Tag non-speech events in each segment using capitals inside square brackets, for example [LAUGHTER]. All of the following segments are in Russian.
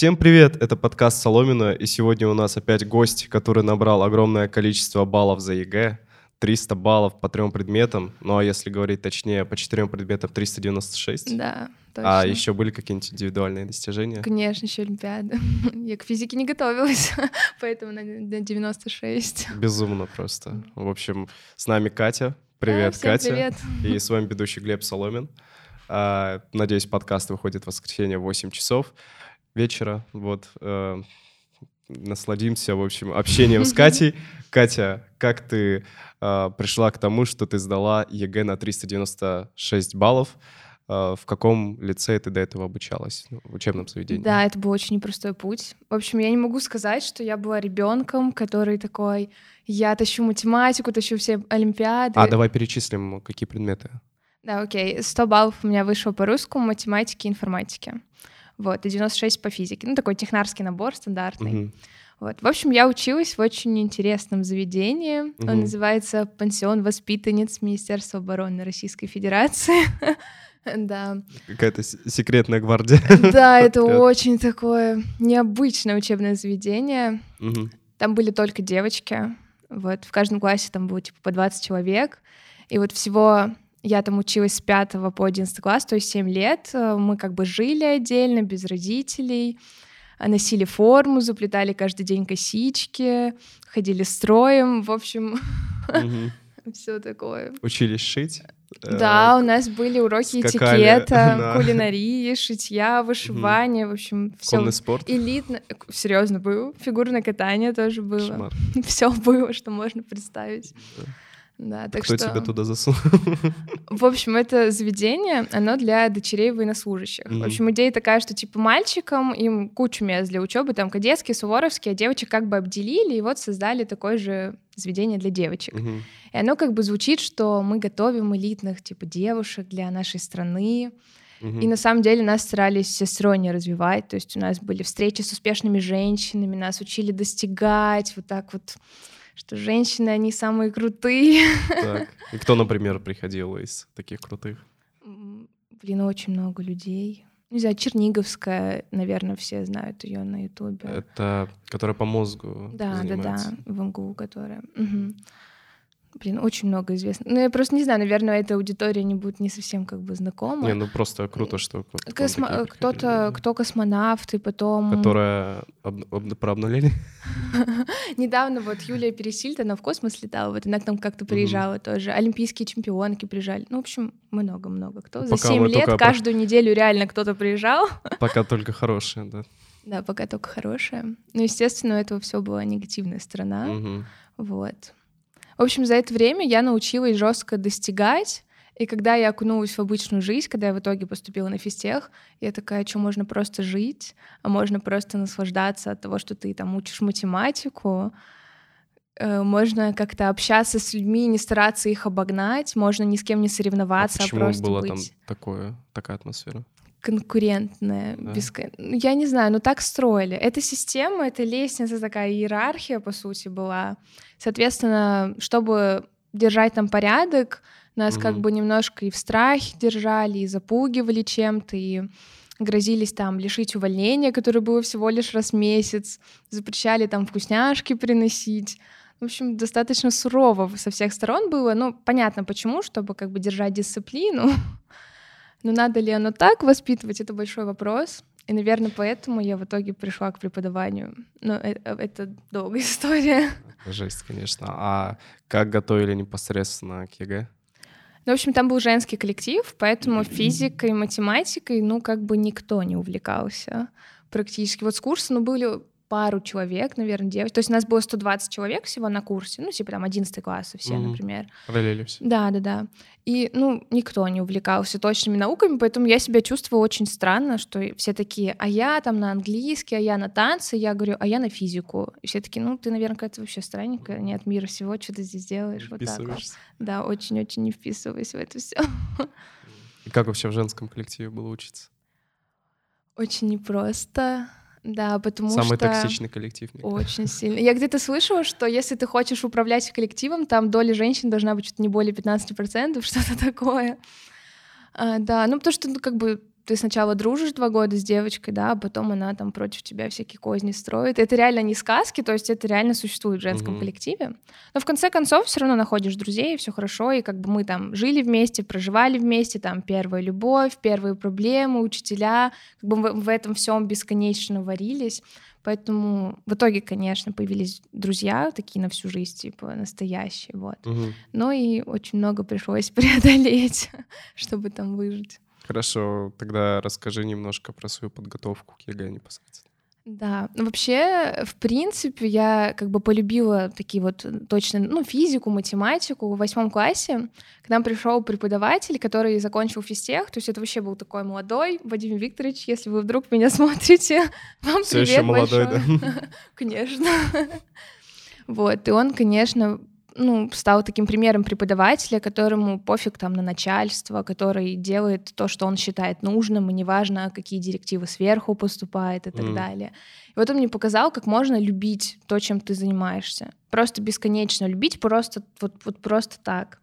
Всем привет, это подкаст Соломина, и сегодня у нас опять гость, который набрал огромное количество баллов за ЕГЭ, 300 баллов по трем предметам, ну а если говорить точнее, по четырем предметам 396. Да, точно. А еще были какие-нибудь индивидуальные достижения? Конечно, еще Олимпиада. [LAUGHS] Я к физике не готовилась, [LAUGHS] поэтому на, на 96. Безумно просто. В общем, с нами Катя. Привет, Да, Катя. привет. И с вами ведущий Глеб Соломин. А, Надеюсь, подкаст выходит в воскресенье в 8 часов вечера. Вот. э, Насладимся, в общем, общением с Катей. [LAUGHS] Катя, как ты э, пришла к тому, что ты сдала ЕГЭ на 396 баллов? Э, В каком лицее ты до этого обучалась? Ну, В учебном заведении? Да, это был очень непростой путь. В общем, я не могу сказать, что я была ребенком, который такой, я тащу математику, тащу все олимпиады. А, давай перечислим, какие предметы. Да, окей. 100 баллов у меня вышло по русскому, математике и информатике. Вот, и 96 по физике. Ну, такой технарский набор стандартный. Мгм. Вот. В общем, я училась в очень интересном заведении. Он Мгм. называется «Пансион воспитанниц Министерства обороны Российской Федерации». [LAUGHS] Да. Какая-то секретная гвардия. [LAUGHS] Да, это очень такое необычное учебное заведение. Там были только девочки. Вот, в каждом классе там было типа по 20 человек. И вот всего я там училась с 5 по 11 класс, то есть 7 лет. Э, Мы как бы жили отдельно, без родителей, а, носили форму, заплетали каждый день косички, ходили строем, в общем, [LAUGHS] все такое. Учились шить? Э, Да, у нас были уроки скакали этикета, [LAUGHS] на- кулинарии, шитья, вышивания, в общем, все Конный спорт? элитно. Серьезно был. Фигурное катание тоже было. Кошмар. [LAUGHS] Все было, что можно представить. Да. Да, так Кто что, тебя туда засунул? [LAUGHS] в общем, это заведение, оно для дочерей военнослужащих. Мгм. В общем, идея такая, что типа мальчикам им кучу мест для учебы, там кадетские, суворовские, а девочек как бы обделили и вот создали такое же заведение для девочек. Мгм. И оно как бы звучит, что мы готовим элитных типа девушек для нашей страны. И на самом деле нас старались всесторонне развивать. То есть у нас были встречи с успешными женщинами, нас учили достигать вот так вот, что женщины, они самые крутые. Так. И кто, например, приходил из таких крутых? Блин, очень много людей. Не знаю, Черниговская, наверное, все знают ее на Ютубе. Это которая по мозгу Да, да, да, занимается. в МГУ, которая. Мгм. Блин, очень много известно. Ну, я просто не знаю, наверное, эта аудитория не будет не совсем как бы знакома. Не, ну просто круто, что Космо- Кто-то, приходили. кто космонавты, потом... Которая об- об- про обнуление? [LAUGHS] Недавно вот Юлия Пересильд, она в космос летала, вот она к нам как-то приезжала тоже. Олимпийские чемпионки приезжали. Ну, в общем, много-много кто. За Пока 7 мы лет каждую неделю реально кто-то приезжал. [LAUGHS] Пока только хорошие, да. Да, пока только хорошая. Ну, естественно, у этого все была негативная сторона. Вот. В общем, за это время я научилась жестко достигать. И когда я окунулась в обычную жизнь, когда я в итоге поступила на физтех, я такая, что можно просто жить, а можно просто наслаждаться от того, что ты там учишь математику, Э, можно как-то общаться с людьми, не стараться их обогнать, можно ни с кем не А соревноваться, а, почему просто была быть там такое, такая атмосфера? конкурентная. Да. беско- ну, Я не знаю, но так строили. Эта система, эта лестница, такая иерархия, по сути, была. Соответственно, чтобы держать там порядок, нас как Мгм. бы немножко и в страхе держали, и запугивали чем-то, и грозились там лишить увольнения, которое было всего лишь раз в месяц, запрещали там вкусняшки приносить. В общем, достаточно сурово со всех сторон было. Ну, понятно почему, чтобы как бы держать дисциплину. [LAUGHS] Но надо ли оно так воспитывать, это большой вопрос. И, наверное, поэтому я в итоге пришла к преподаванию. Но э- э- это долгая [LAUGHS] история. Жесть, конечно. А как готовили непосредственно к ЕГЭ? Ну, в общем, там был женский коллектив, поэтому физикой, математикой, ну, как бы никто не увлекался практически. Вот с курса, ну, были пару человек, наверное, девочек. То есть у нас было 120 человек всего на курсе, ну, типа там 11 классы все, Мгм. например. Параллели все. Да, да, да. И, ну, никто не увлекался точными науками, поэтому я себя чувствовала очень странно, что все такие, а я там на английский, а я на танцы, я говорю, а я на физику. И все такие, ну, ты, наверное, какая-то вообще странненькая, не от мира сего, что ты здесь делаешь, вот так вот. Да, очень-очень не вписываюсь в это все. И как вообще в женском коллективе было учиться? Очень непросто. Да, потому Самый что... токсичный коллектив. мне Очень сильно. Я где-то слышала, что если ты хочешь управлять коллективом, там доля женщин должна быть что-то не более 15%, [LAUGHS] что-то такое. А, да, ну потому что, ну, как бы, ты сначала дружишь два года с девочкой, да, а потом она там против тебя всякие козни строит. Это реально не сказки, то есть это реально существует в женском mm-hmm. коллективе. Но в конце концов все равно находишь друзей, все хорошо, и как бы мы там жили вместе, проживали вместе, там первая любовь, первые проблемы, учителя, как бы в, в этом всем бесконечно варились. Поэтому в итоге, конечно, появились друзья такие на всю жизнь, типа настоящие, вот. Угу. Но и очень много пришлось [LAUGHS] преодолеть, чтобы там выжить. Хорошо, тогда расскажи немножко про свою подготовку к ЕГЭ непосредственно. Да, ну вообще, в принципе, я как бы полюбила такие вот э, точно, ну, физику, математику в восьмом классе. К нам пришел преподаватель, который закончил физтех, то есть это вообще был такой молодой Вадим Викторович, если вы вдруг меня [LAUGHS] смотрите, вам Все привет еще молодой, большой. да? [LAUGHS] Конечно. [LAUGHS] Вот, и он, конечно, ну, стал таким примером преподавателя, которому пофиг там на начальство, который делает то, что он считает нужным, и неважно, какие директивы сверху поступают и так Mm. далее. И вот он мне показал, как можно любить то, чем ты занимаешься. Просто бесконечно любить, просто вот, вот просто так.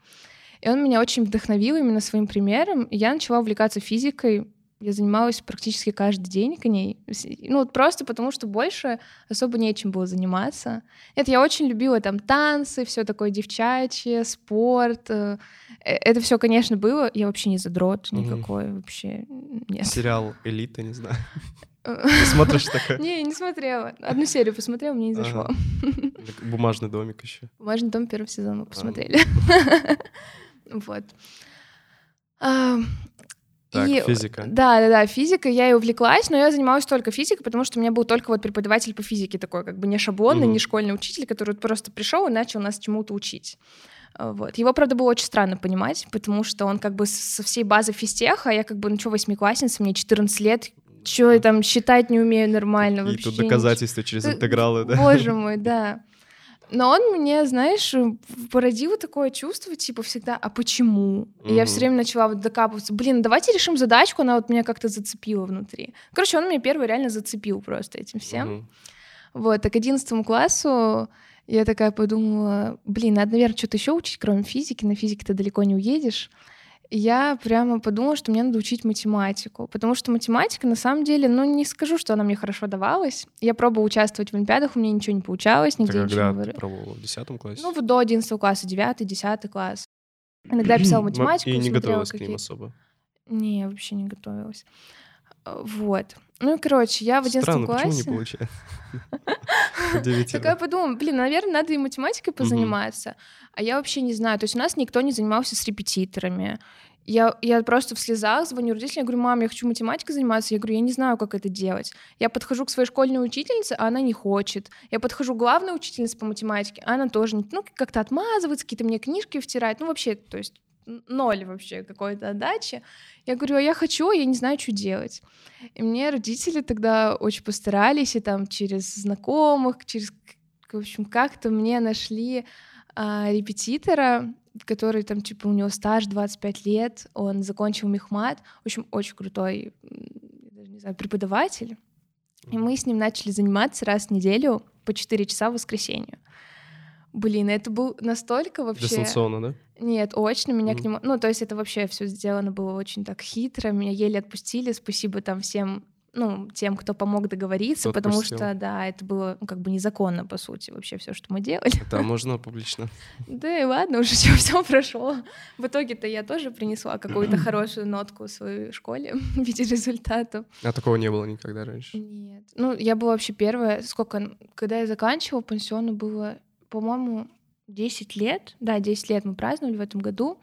И он меня очень вдохновил именно своим примером. И я начала увлекаться физикой я занималась практически каждый день к ней. Ну, вот просто потому, что больше особо нечем было заниматься. Нет, я очень любила там танцы, все такое девчачье, спорт. э, э, Это все, конечно, было. Я вообще не задрот никакой, вообще нет. Сериал «Элита», не знаю. [LAUGHS] Ты смотришь такая? Не, не смотрела. Одну серию посмотрела, мне не зашло. Бумажный домик еще. [LAUGHS] Бумажный дом первый сезон мы А. посмотрели. [LAUGHS] Вот. Так, и- физика. Да, да, да, физика, я и увлеклась, но я занималась только физикой, потому что у меня был только вот преподаватель по физике такой, как бы не шаблонный, Мгм. не школьный учитель, который просто пришел и начал нас чему-то учить. А, Вот. Его, правда, было очень странно понимать, потому что он как бы со всей базы физтеха, а я как бы, ну что, восьмиклассница, мне 14 лет, что я там считать не умею нормально И вообще. тут ничего. доказательства через Э, интегралы, да? Боже мой, [LAUGHS] да. Но он мне, знаешь, породил такое чувство, типа, всегда, а почему? И я все время начала вот докапываться. Блин, давайте решим задачку, она вот меня как-то зацепила внутри. Короче, он меня первый реально зацепил просто этим всем. Мгм. Вот, а к 11 классу я такая подумала, блин, надо, наверное, что-то еще учить, кроме физики. На физике ты далеко не уедешь. Я прямо подумала, что мне надо учить математику, потому что математика, на самом деле, ну, не скажу, что она мне хорошо давалась. Я пробовала участвовать в олимпиадах, у меня ничего не получалось, Ты нигде ничего когда не ты пробовала? В 10 классе? Ну, до 11 класса, 9 10 класс. [CLEARS THROAT] Иногда писала Ма- математику, И не готовилась к ним особо. Не, вообще не готовилась. А, Вот. Ну, и, короче, я в 11 Странно, классе... почему не получается? [LAUGHS] Такая подумала, блин, наверное, надо и математикой позаниматься. А я вообще не знаю. То есть у нас никто не занимался с репетиторами. Я, я просто в слезах звоню родителям, я говорю, мам, я хочу математикой заниматься. Я говорю, я не знаю, как это делать. Я подхожу к своей школьной учительнице, а она не хочет. Я подхожу к главной учительнице по математике, а она тоже не... Ну, как-то отмазывается, какие-то мне книжки втирает. Ну, вообще, то есть ноль вообще какой-то отдачи. Я говорю, а я хочу, а я не знаю, что делать. И мне родители тогда очень постарались, и там через знакомых, через, в общем, как-то мне нашли а, репетитора, который там, типа, у него стаж 25 лет, он закончил мехмат, в общем, очень крутой, даже не знаю, преподаватель. И мы с ним начали заниматься раз в неделю по 4 часа в воскресенье. Блин, это был настолько вообще... Дистанционно, да? Нет, очно меня Мгм. к нему... Ну, то есть это вообще все сделано было очень так хитро, меня еле отпустили, спасибо там всем, ну, тем, кто помог договориться, Кто потому отпустил. что, да, это было ну, как бы незаконно, по сути, вообще все, что мы делали. Да, можно публично. [LAUGHS] Да и ладно, уже все, все прошло. В итоге-то я тоже принесла какую-то хорошую нотку в своей школе [LAUGHS] в виде результата. А такого не было никогда раньше. Нет. Ну, я была вообще первая. Сколько? Когда я заканчивала, пансиону было, по-моему, 10 лет. Да, 10 лет мы праздновали в этом году.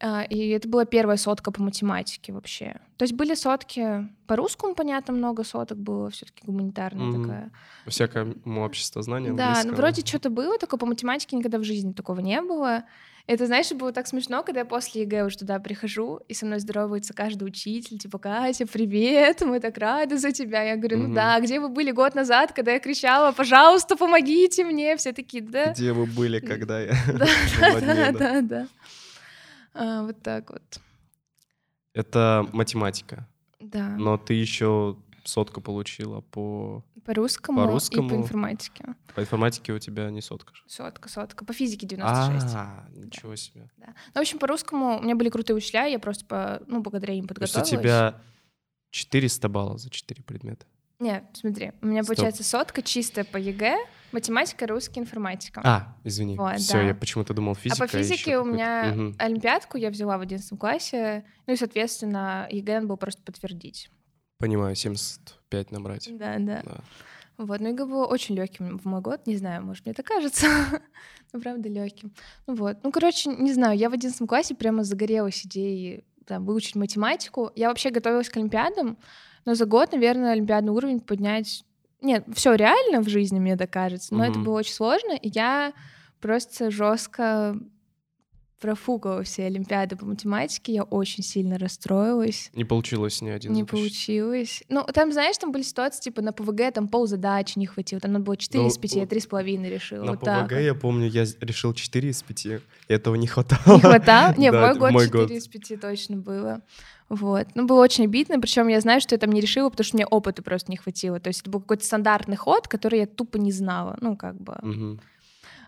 А, И это была первая сотка по математике вообще. То есть были сотки по русскому, понятно, много соток было, все-таки гуманитарная Мгм. такая. Всякому обществознание Да, ну вроде что-то было, только по математике никогда в жизни такого не было. Это, знаешь, было так смешно, когда я после ЕГЭ уже туда прихожу, и со мной здоровается каждый учитель, типа, Катя, привет, мы так рады за тебя. Я говорю, ну Мгм. да, где вы были год назад, когда я кричала, пожалуйста, помогите мне? Все такие, да, Где вы были, когда я... да, [LAUGHS] да, да, да. А, Вот так вот, Это математика. да. Но ты еще сотку получила по... По русскому, по и русскому? по информатике. По информатике у тебя не сотка. Сотка, сотка. По физике 96. А, ничего себе. Да. Ну, в общем, по русскому у меня были крутые учителя, я просто по, ну, благодаря им То есть подготовилась. у тебя 400 баллов за 4 предмета. Нет, смотри, у меня Стоп. получается сотка чистая по ЕГЭ, математика, русский, информатика. А, извини. Вот, Все, да. я почему-то думал А физика. по ещё физике у меня Мгм. олимпиадку я взяла в 11 классе, ну и, соответственно, ЕГЭ надо было просто подтвердить. Понимаю, 75 набрать. Да, да. Да. Вот, ну ЕГЭ было очень легким в мой год, не знаю, может, мне так кажется, [LAUGHS] но правда легким. Ну вот, ну, короче, не знаю, я в 11 классе прямо загорелась идеей там, выучить математику. Я вообще готовилась к Олимпиадам, но за год, наверное, олимпиадный уровень поднять... Нет, все реально в жизни, мне так кажется, но это Мгм. было очень сложно, и я просто жестко профукала все олимпиады по математике, я очень сильно расстроилась. Не получилось ни один Не запущен. получилось. Ну, там, знаешь, там были ситуации, типа, на ПВГ там пол задачи не хватило. Там надо было 4 Ну, из 5, я вот 3,5 решила. На вот так ПВГ, вот. я помню, я решил 4 из 5. и Этого не хватало. Не хватало? [LAUGHS] Не, Да, мой это год мой 4 год. из 5 точно было. Вот. Ну, было очень обидно, причем я знаю, что я там не решила, потому что мне опыта просто не хватило. То есть это был какой-то стандартный ход, который я тупо не знала. Ну, как бы.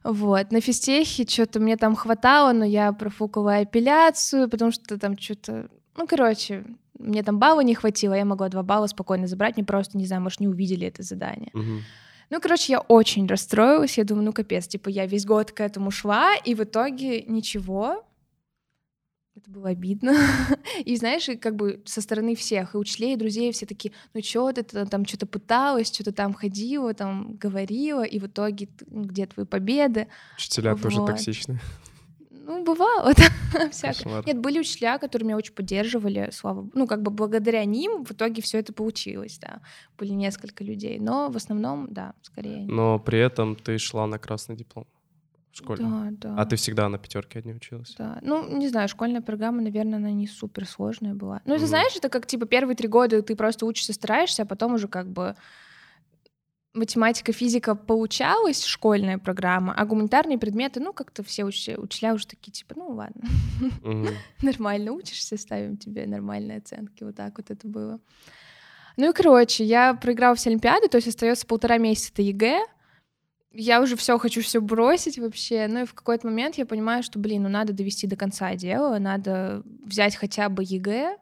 Вот. На физтехе что-то мне там хватало, но я профукала апелляцию, потому что там что-то... Ну, короче, мне там балла не хватило, я могла два балла спокойно забрать, мне просто, не знаю, может, не увидели это задание. Мгм. Ну, короче, я очень расстроилась. Я думаю, ну капец, типа я весь год к этому шла, и в итоге ничего. Это было обидно. [LAUGHS] И знаешь, и как бы со стороны всех, и учителей, и друзей, все такие, ну чё ты та- там что-то пыталась, что-то там ходила, там говорила, и в итоге ну, где твои победы? Учителя тоже Вот. токсичны. Ну, бывало, [LAUGHS] да, всякое. Нет, были учителя, которые меня очень поддерживали, слава. Ну, как бы благодаря ним в итоге все это получилось, да. Были несколько людей, но в основном, да, скорее. Но при этом ты шла на красный диплом в школе. Да, да. А ты всегда на пятерке одни училась? Да. Ну, не знаю, школьная программа, наверное, она не супер сложная была. Ну, это Мгм. знаешь, это как типа первые три года ты просто учишься, стараешься, а потом уже как бы математика, физика получалась, школьная программа, а гуманитарные предметы, ну, как-то все учи- учителя уже такие, типа, ну, ладно, [LAUGHS] нормально учишься, ставим тебе нормальные оценки. Вот так вот это было. Ну и, короче, я проиграла все Олимпиады, то есть остается полтора месяца до ЕГЭ. Я уже все хочу все бросить вообще. Ну и в какой-то момент я понимаю, что, блин, ну надо довести до конца дело, надо взять хотя бы ЕГЭ.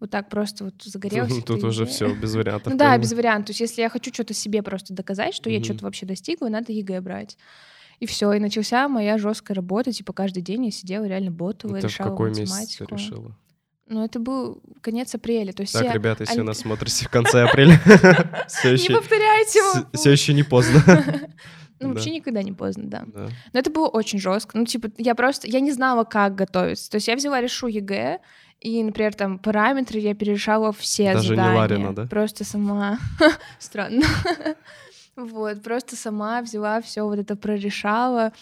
Вот так просто вот загорелась. эта Тут уже все без вариантов. Ну да, без вариантов. То есть если я хочу что-то себе просто доказать, что я Мгм. что-то вообще достигла, надо ЕГЭ брать. И все, и начался моя жесткая работа. Типа каждый день я сидела, реально ботала, Это в решала какой месяц математику. ты решила? Ну, это был конец апреля. То есть Так, все... ребята, если олимпи- нас смотрите в конце апреля, [LAUGHS] все [LAUGHS] Не еще повторяйте его! все еще не поздно. [LAUGHS] Ну, Да. вообще никогда не поздно, да. Да. Но это было очень жестко. Ну, типа, я просто, я не знала, как готовиться. То есть я взяла, решу ЕГЭ, и, например, там параметры я перерешала все Даже не задания. Ларина, да? Просто сама. [LAUGHS] Странно. [LAUGHS] Вот, просто сама взяла все вот это прорешала.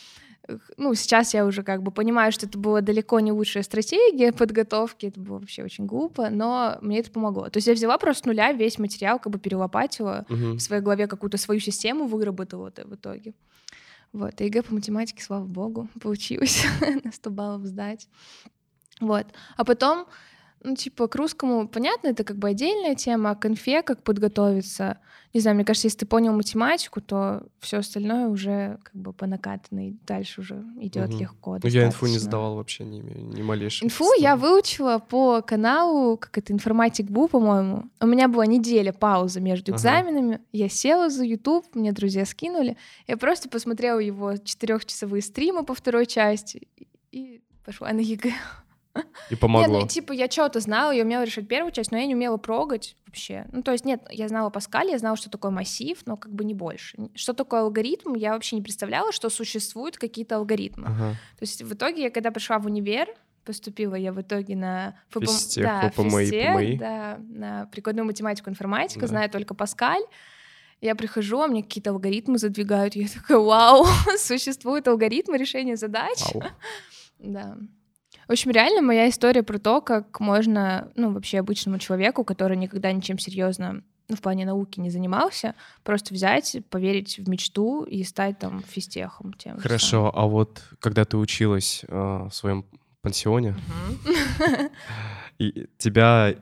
Ну, сейчас я уже как бы понимаю, что это была далеко не лучшая стратегия подготовки, это было вообще очень глупо, но мне это помогло. То есть я взяла просто с нуля весь материал, как бы перелопатила, Мгм. в своей голове какую-то свою систему выработала это в итоге. Вот, а ЕГЭ по математике, слава богу, получилось [LAUGHS] на 100 баллов сдать. Вот. А потом, ну, типа, к русскому, понятно, это как бы отдельная тема, а к инфе как подготовиться. Не знаю, мне кажется, если ты понял математику, то все остальное уже как бы по накатанной дальше уже идет Мгм. легко. Ну, я инфу не сдавал вообще, имею ни малейшего. Инфу я выучила по каналу, как это, информатик Бу, по-моему. У меня была неделя пауза между Ага. экзаменами. Я села за YouTube, мне друзья скинули. Я просто посмотрела его четырехчасовые стримы по второй части и пошла на ЕГЭ. [LAUGHS] И помогло. Нет, ну, типа, я что-то знала, я умела решать первую часть, но я не умела прогать вообще. Ну, то есть, нет, я знала Паскаль, я знала, что такое массив, но как бы не больше. Что такое алгоритм, я вообще не представляла, что существуют какие-то алгоритмы. Ага. То есть в итоге, я когда пришла в универ, поступила я в итоге на ФПМ, Физтех, да, ФПМИ, физтех, ПМИ. да, на прикладную математику, информатику, Да. знаю только Паскаль. Я прихожу, а мне какие-то алгоритмы задвигают. Я такая, вау, [LAUGHS] существуют алгоритмы решения задач. Вау. [LAUGHS] Да. В общем, реально моя история про то, как можно, ну, вообще обычному человеку, который никогда ничем серьезно ну, в плане науки не занимался, просто взять, поверить в мечту и стать там физтехом. Тем Хорошо, а вот когда ты училась э, в своем пансионе, самым. тебя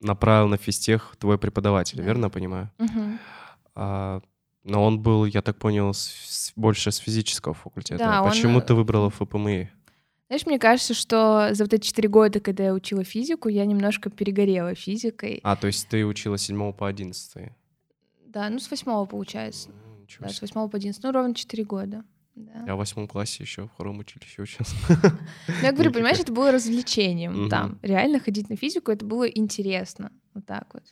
направил на физтех твой преподаватель, Да. верно понимаю? А, но он был, я так понял, больше с физического факультета. Почему э, ты выбрала ФПМИ? Знаешь, мне кажется, что за вот эти четыре года, когда я учила физику, я немножко перегорела физикой. А, то есть ты учила с 7 по 11? Да, ну с восьмого получается. М, Ничего Да, с себе. восьмого по 11, ну ровно четыре года. Да. Я в восьмом классе еще в втором училище учился. Ну, я говорю, понимаешь, это было развлечением там. Реально ходить на физику, это было интересно. Вот так вот.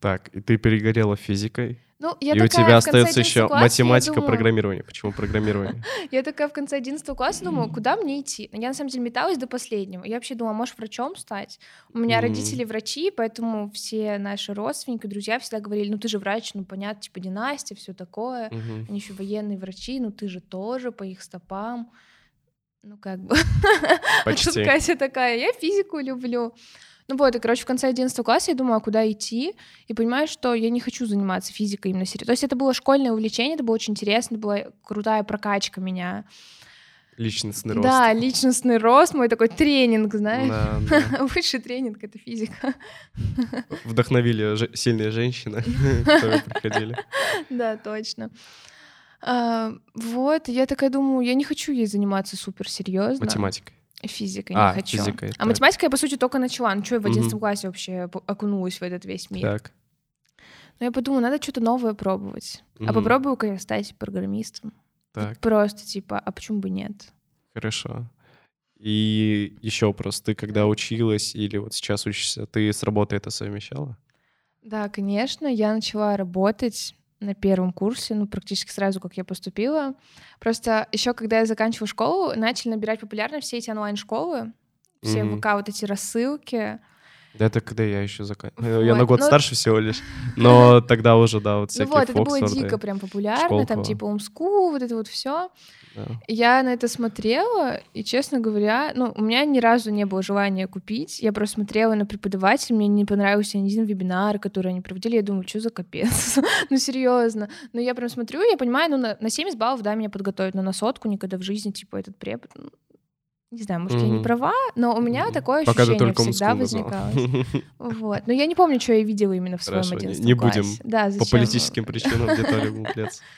Так, и ты перегорела физикой, Ну, я и у такая тебя в конце остается 11 еще класса, математика, думаю- программирование. Почему программирование? [LAUGHS] Я такая в конце 11 класса думаю, куда мне идти? Я на самом деле металась до последнего. Я вообще думала, может, врачом стать? У меня родители врачи, поэтому все наши родственники, друзья всегда говорили, ну ты же врач, ну понятно, типа династия, все такое. Они еще военные врачи, ну ты же тоже по их стопам. Ну как бы. [LAUGHS] Почти. Катя такая, я физику люблю. Ну вот, и, короче, в конце 11 класса я думаю, а куда идти? И понимаю, что я не хочу заниматься физикой именно серьезно. То есть это было школьное увлечение, это было очень интересно, это была крутая прокачка меня. Личностный рост. Да, личностный рост, мой такой тренинг, знаешь. Да, [LAUGHS] да. Высший тренинг — это физика. Вдохновили же- сильные женщины, [LAUGHS] которые приходили. Да, точно. А, вот, я такая думаю, я не хочу ей заниматься супер серьезно. Математикой. Физикой А, не хочу. физикой, А так. математика я, по сути, только начала. Ну, что я в 11 Мгм. классе вообще окунулась в этот весь мир? Так. Но я подумала, надо что-то новое пробовать. А Мгм. попробую-ка я стать программистом. Так, Просто, типа, а почему бы нет? хорошо. И еще вопрос. Ты когда училась или вот сейчас учишься, ты с работой это совмещала? Да, конечно, я начала работать на первом курсе, ну, практически сразу, как я поступила. Просто еще, когда я заканчивала школу, начали набирать популярность все эти онлайн-школы, все Мгм. ВК вот эти рассылки. Да это когда я еще заканчивал. Я на год ну- старше всего лишь. [LAUGHS] Но тогда уже, да, вот Ну всякие вот, это было дико прям популярно, там типа Умску, вот это вот все. Я на это смотрела, и, честно говоря, ну, у меня ни разу не было желания купить. Я просто смотрела на преподавателей, мне не понравился ни один вебинар, который они проводили. Я думаю, что за капец? [LAUGHS] ну, серьезно. Но я прям смотрю, я понимаю, ну, на, на 70 баллов, да, меня подготовят, но на сотку никогда в жизни, типа, этот препод... не знаю, может, я не права, но у меня Мгм. такое Пока ощущение всегда возникало. [LAUGHS] Вот. Но я не помню, что я видела именно в своем Хорошо, не- 11 не будем классе. Да, По политическим причинам детали углубляться. [LAUGHS]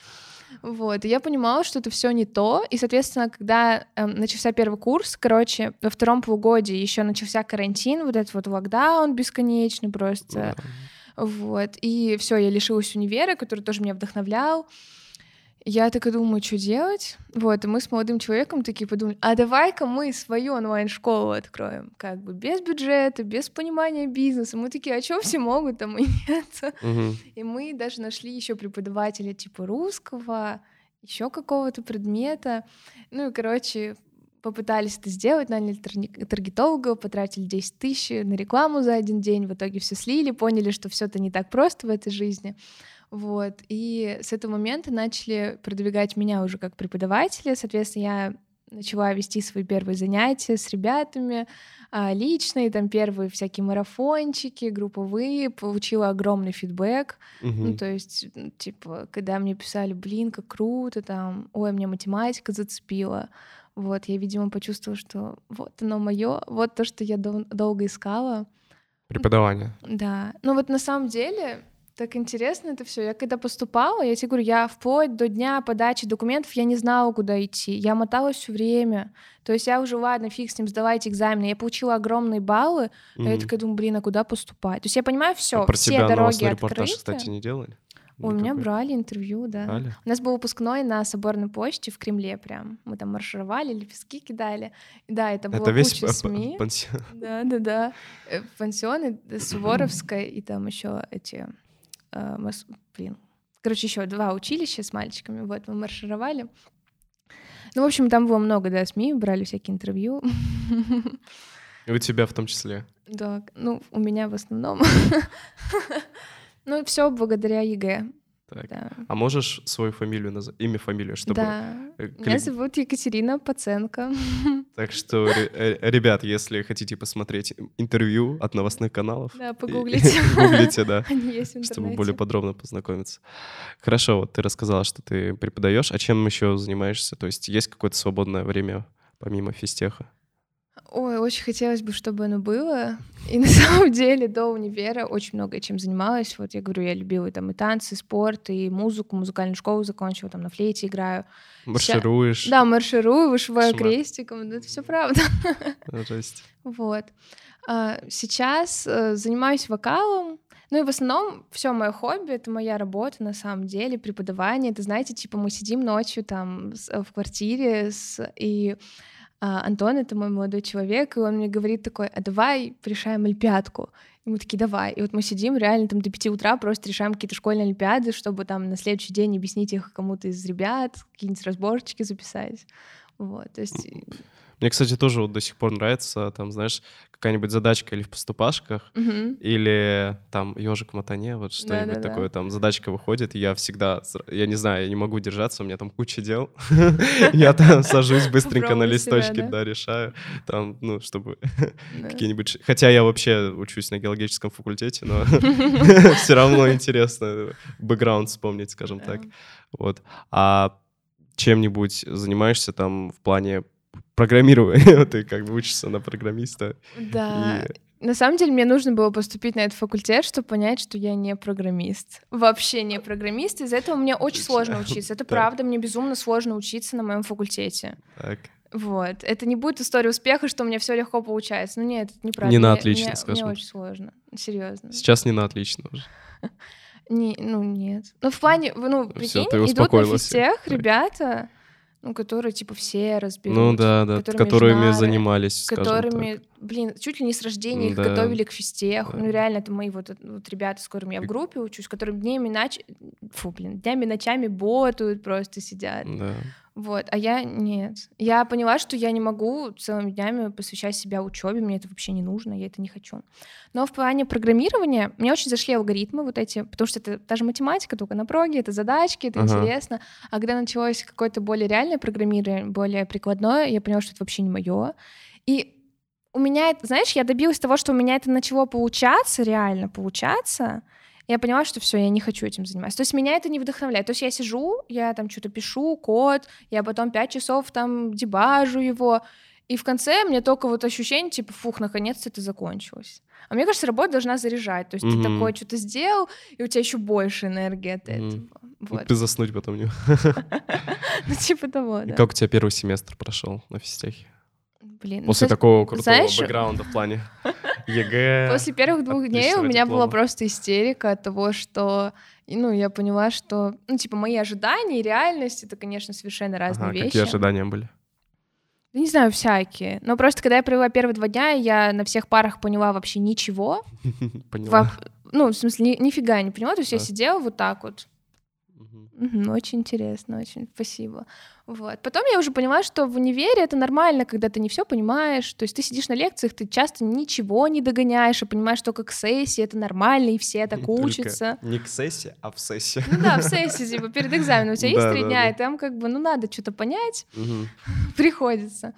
Вот, и я понимала, что это все не то, и, соответственно, когда эм, начался первый курс, короче, во втором полугодии еще начался карантин, вот этот вот локдаун бесконечный просто, Да. вот, и все, я лишилась универа, который тоже меня вдохновлял. Я такая думаю, что делать? Вот, и мы с молодым человеком такие подумали, а давай-ка мы свою онлайн-школу откроем, как бы без бюджета, без понимания бизнеса. Мы такие, а что все могут, там и нет. И мы даже нашли еще преподавателя типа русского, еще какого-то предмета. Ну и, короче, попытались это сделать, наняли таргетолога, потратили 10 тысяч на рекламу за один день, в итоге все слили, поняли, что все это не так просто в этой жизни. Вот. И с этого момента начали продвигать меня уже как преподавателя. Соответственно, я начала вести свои первые занятия с ребятами, а, личные, там первые всякие марафончики, групповые, получила огромный фидбэк. Ну, Мгм. то есть, типа, когда мне писали, блин, как круто, там, ой, мне математика зацепила. Вот, я, видимо, почувствовала, что вот оно мое, вот то, что я дол- долго искала. Преподавание. Да. Ну вот на самом деле так интересно это все. Я когда поступала, я тебе говорю, я вплоть до дня подачи документов я не знала, куда идти. Я моталась все время. То есть я уже, ладно, фиг с ним, сдавайте экзамены. Я получила огромные баллы, а я такая думаю, блин, а куда поступать? То есть я понимаю все, А про все тебя дороги открыты. репортаж, кстати, не делали? У меня брали интервью, да. Брали? У нас был выпускной на Соборной почте в Кремле прям. Мы там маршировали, лепестки кидали. Да, это было Это весь куча СМИ. пансион. Да, да, да. Э, Пансионы, э, Суворовская и там еще эти... э, мос- Блин. Короче, еще два училища с мальчиками. Вот, мы маршировали. Ну, в общем, там было много, да, СМИ, брали всякие интервью. И у тебя в том числе. Да, ну, у меня в основном. [LAUGHS] Ну, все благодаря ЕГЭ. Так. Да. А можешь свою фамилию назвать? Имя, фамилию, чтобы... Да. э, Меня зовут Екатерина Паценко. [LAUGHS] Так что, э, ребят, если хотите посмотреть интервью от новостных каналов, Да, погуглите. [LAUGHS] гуглите, да, [LAUGHS] Они есть в чтобы более подробно познакомиться. Хорошо, вот ты рассказала, что ты преподаешь, а чем еще занимаешься? То есть есть какое-то свободное время помимо физтеха? Ой, очень хотелось бы, чтобы оно было. И на самом деле до универа очень много чем занималась. Вот я говорю, я любила там и танцы, и спорт, и музыку, музыкальную школу закончила, там на флейте играю. Маршируешь. Да, марширую, вышиваю Кошмар. крестиком, [LAUGHS] да, это все правда. Жесть. Вот. А, Сейчас э, занимаюсь вокалом. Ну и в основном все мое хобби это моя работа на самом деле, преподавание. Это знаете, типа мы сидим ночью там в квартире с, и а, Антон это мой молодой человек, и он мне говорит такой, а давай решаем олимпиадку. И мы такие, давай. И вот мы сидим реально там до пяти утра, просто решаем какие-то школьные олимпиады, чтобы там на следующий день объяснить их кому-то из ребят, какие-нибудь разборчики записать. Вот, то есть... Мне, кстати, тоже вот до сих пор нравится, там, знаешь, какая-нибудь задачка или в поступашках, мгм. или там ежик в мотане, вот что-нибудь Да-да-да. такое, там задачка выходит, и я всегда, я не знаю, я не могу держаться, у меня там куча дел, [LAUGHS] я там сажусь быстренько на листочке, да? да, решаю, там, ну, чтобы Да. какие-нибудь... Хотя я вообще учусь на геологическом факультете, но [LAUGHS] все равно интересно бэкграунд вспомнить, скажем так. Да. Вот. А чем-нибудь занимаешься там в плане программирования? [LAUGHS] Ты как бы учишься на программиста. Да. и- На самом деле мне нужно было поступить на этот факультет, чтобы понять, что я не программист. Вообще не программист. Из-за этого мне очень сложно учиться. Это [LAUGHS] правда, мне безумно сложно учиться на моем факультете. Так. Вот. Это не будет история успеха, что у меня все легко получается. Ну нет, это неправда. Не на отлично, мне, скажем. Мне очень сложно. Серьезно. Сейчас не на отлично уже. [LAUGHS] Не, ну нет. Ну в плане, ну, прикинь, ты идут на физтех ребята, ну, которые типа все разберут. Ну да, да, которыми которыми знали, занимались, которыми, так. блин, чуть ли не с рождения их Да. готовили к физтеху. Да. Ну, реально, это мои вот, вот ребята, с которыми я в группе учусь, которые днями нач... Фу, блин, днями ночами ботают, просто сидят. Да. Вот, а я нет. Я поняла, что я не могу целыми днями посвящать себя учебе, мне это вообще не нужно, я это не хочу. Но в плане программирования мне очень зашли алгоритмы вот эти, потому что это та же математика, только на проге, это задачки, это Ага. интересно. А когда началось какое-то более реальное программирование, более прикладное, я поняла, что это вообще не мое. И у меня, это, знаешь, я добилась того, что у меня это начало получаться, реально получаться. Я поняла, что все, я не хочу этим заниматься. То есть меня это не вдохновляет. То есть я сижу, я там что-то пишу, код, я потом пять часов там дебажу его, и в конце мне только вот ощущение, типа, фух, наконец-то это закончилось. А мне кажется, работа должна заряжать. То есть Мгм. ты такое что-то сделал, и у тебя еще больше энергии от этого. Вот. Ты заснуть потом не... [LAUGHS] Ну, типа того, да. Как у тебя первый семестр прошел на физтехе? Блин, ну, После такого крутого бэкграунда в плане ЕГЭ. После первых двух дней у меня была диплома. просто истерика от того, что, ну, я поняла, что, ну, типа, мои ожидания и реальность — это, конечно, совершенно разные Ага, вещи. Какие ожидания были? Да не знаю, всякие. Но просто, когда я провела первые два дня, я на всех парах поняла вообще ничего. [LAUGHS] Поняла. Во- Ну, в смысле, ни- нифига не поняла. То есть я сидела вот так вот. Очень интересно, очень спасибо. Вот. Потом я уже поняла, что в универе это нормально, когда ты не все понимаешь. То есть ты сидишь на лекциях, ты часто ничего не догоняешь, и понимаешь только к сессии, это нормально, и все так [LAUGHS] Только учатся. Не к сессии, а в сессии. Ну да, в сессии, типа, перед экзаменом у тебя есть три дня, и там как бы, ну, надо что-то понять, [LAUGHS] приходится.